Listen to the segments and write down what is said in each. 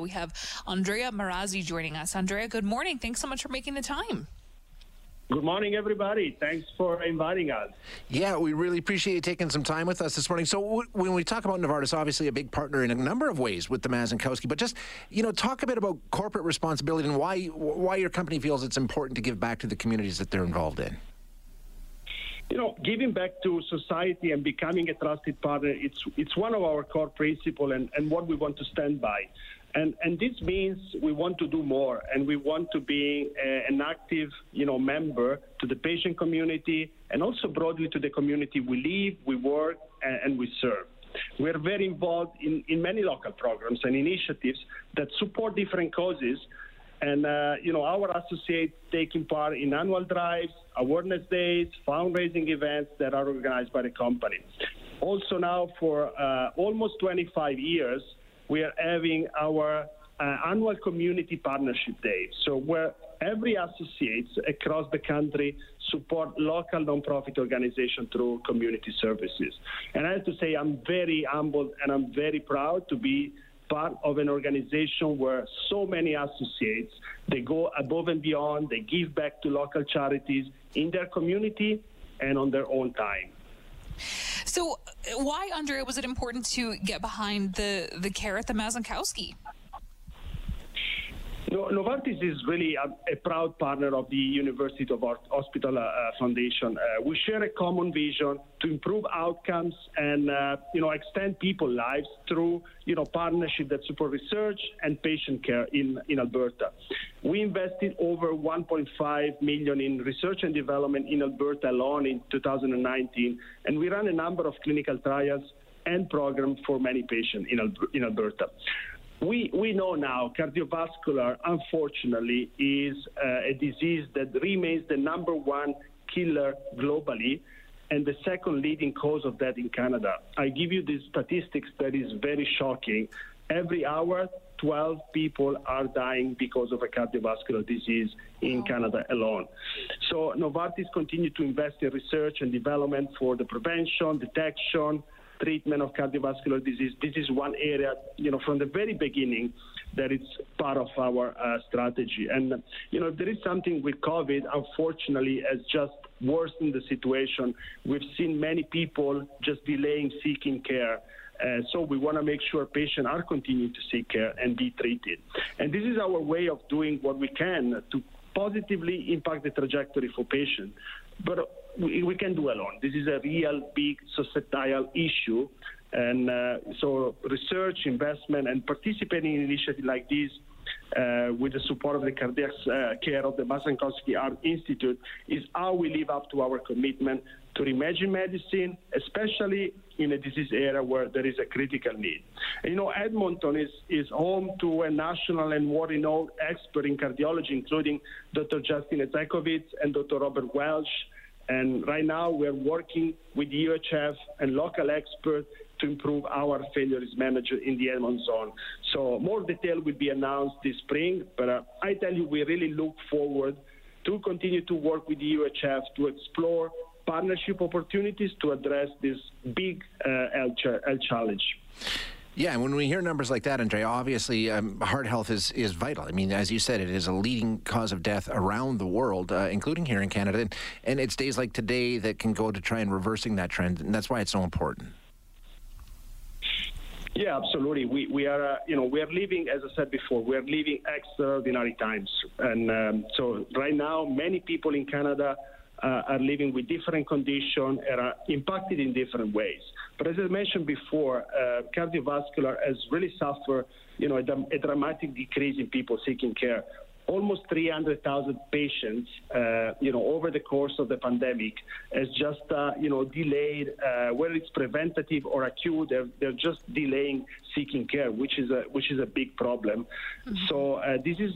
We have Andrea Marazzi joining us. Andrea, good morning. Thanks so much for making the time. Good morning, everybody. Thanks for inviting us. Yeah, we really appreciate you taking some time with us this morning. So, w- when we talk about Novartis, obviously a big partner in a number of ways with the Mazankowski, but just you know, talk a bit about corporate responsibility and why why your company feels it's important to give back to the communities that they're involved in. You know, giving back to society and becoming a trusted partner, it's it's one of our core principles and, and what we want to stand by. And, and this means we want to do more and we want to be a, an active you know, member to the patient community and also broadly to the community we live, we work, and, and we serve. We're very involved in, in many local programs and initiatives that support different causes. And, uh, you know, our associates taking part in annual drives, awareness days, fundraising events that are organized by the company. Also now for uh, almost 25 years, we are having our uh, annual community partnership day. So where every associate across the country support local nonprofit organizations through community services. And I have to say I'm very humbled and I'm very proud to be part of an organization where so many associates they go above and beyond, they give back to local charities in their community and on their own time. So, uh, why, Andrea, was it important to get behind the, the care at the Mazankowski? No, Novartis is really a, a, proud partner of the University of Art Hospital uh, Foundation. Uh, we share a common vision to improve outcomes and uh, you know extend people's lives through you know partnership that support research and patient care in, in Alberta. We invested over 1.5 million in research and development in Alberta alone in 2019, and we ran a number of clinical trials and programs for many patients in, in Alberta. We, we know now cardiovascular, unfortunately, is uh, a disease that remains the number one killer globally and the second leading cause of death in Canada. I give you these statistics that is very shocking. Every hour, 12 people are dying because of a cardiovascular disease in Canada alone. So Novartis continue to invest in research and development for the prevention, detection, treatment of cardiovascular disease. This is one area, you know, from the very beginning that it's part of our uh, strategy. And, you know, if there is something with COVID, unfortunately, has just worsened the situation. We've seen many people just delaying seeking care. Uh, so we want to make sure patients are continuing to seek care and be treated. And this is our way of doing what we can to positively impact the trajectory for patients. But we, we can do alone. This is a real big societal issue. And uh, so research, investment, and participating in initiatives like this uh, with the support of the cardiac uh, care of the Mazankowski Heart Institute is how we live up to our commitment to reimagine medicine, especially in a disease area where there is a critical need. And, you know, Edmonton is, is home to a national and world-renowned expert in cardiology, including Dr. Justin Ezekowitz and Dr. Robert Welsh, and right now, we're working with UHF and local experts to improve our failure risk management in the Edmond zone. So more detail will be announced this spring, but uh, I tell you, we really look forward to continue to work with the UHF to explore partnership opportunities to address this big uh, health challenge. Yeah, and when we hear numbers like that, Andre, obviously um, heart health is, is vital. I mean, as you said, it is a leading cause of death around the world, uh, including here in Canada. And, and it's days like today that can go to try and reversing that trend, and that's why it's so important. Yeah, absolutely. We, we are, uh, you know, we are living, as I said before, we are living extraordinary times. And um, so right now, many people in Canada are living with different conditions and are impacted in different ways. But as I mentioned before, uh, cardiovascular has really suffered, you know, a, a, dramatic decrease in people seeking care. Almost 300,000 patients, uh, you know, over the course of the pandemic, has just, uh, you know, delayed, uh, whether it's preventative or acute, they're, they're just delaying seeking care, which is a which is a big problem. Mm-hmm. So uh, this is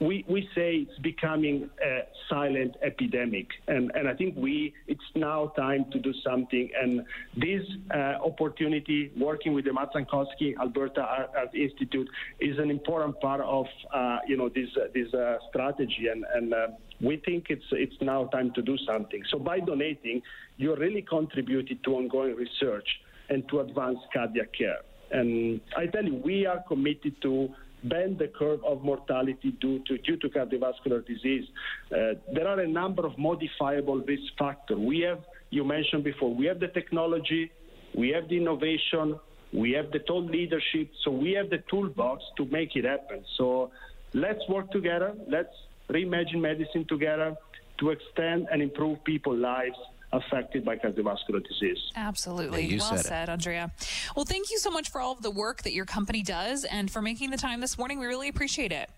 we, we say it's becoming a silent epidemic. And, and I think we it's now time to do something. And this uh, opportunity, working with the Mazankowski Alberta Art, Art, Institute, is an important part of uh, you know this uh, this uh, strategy. And, and uh, we think it's it's now time to do something. So by donating, you're really contributing to ongoing research and to advance cardiac care. And I tell you, we are committed to bend the curve of mortality due to, due to cardiovascular disease. Uh, there are a number of modifiable risk factors. We have, you mentioned before, we have the technology, we have the innovation, we have the thought leadership, so we have the toolbox to make it happen. So let's work together. Let's reimagine medicine together to extend and improve people's lives affected by cardiovascular disease. Absolutely. Yeah, well said, said, Andrea. Well, thank you so much for all of the work that your company does and for making the time this morning. We really appreciate it.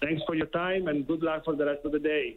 Thanks for your time and good luck for the rest of the day.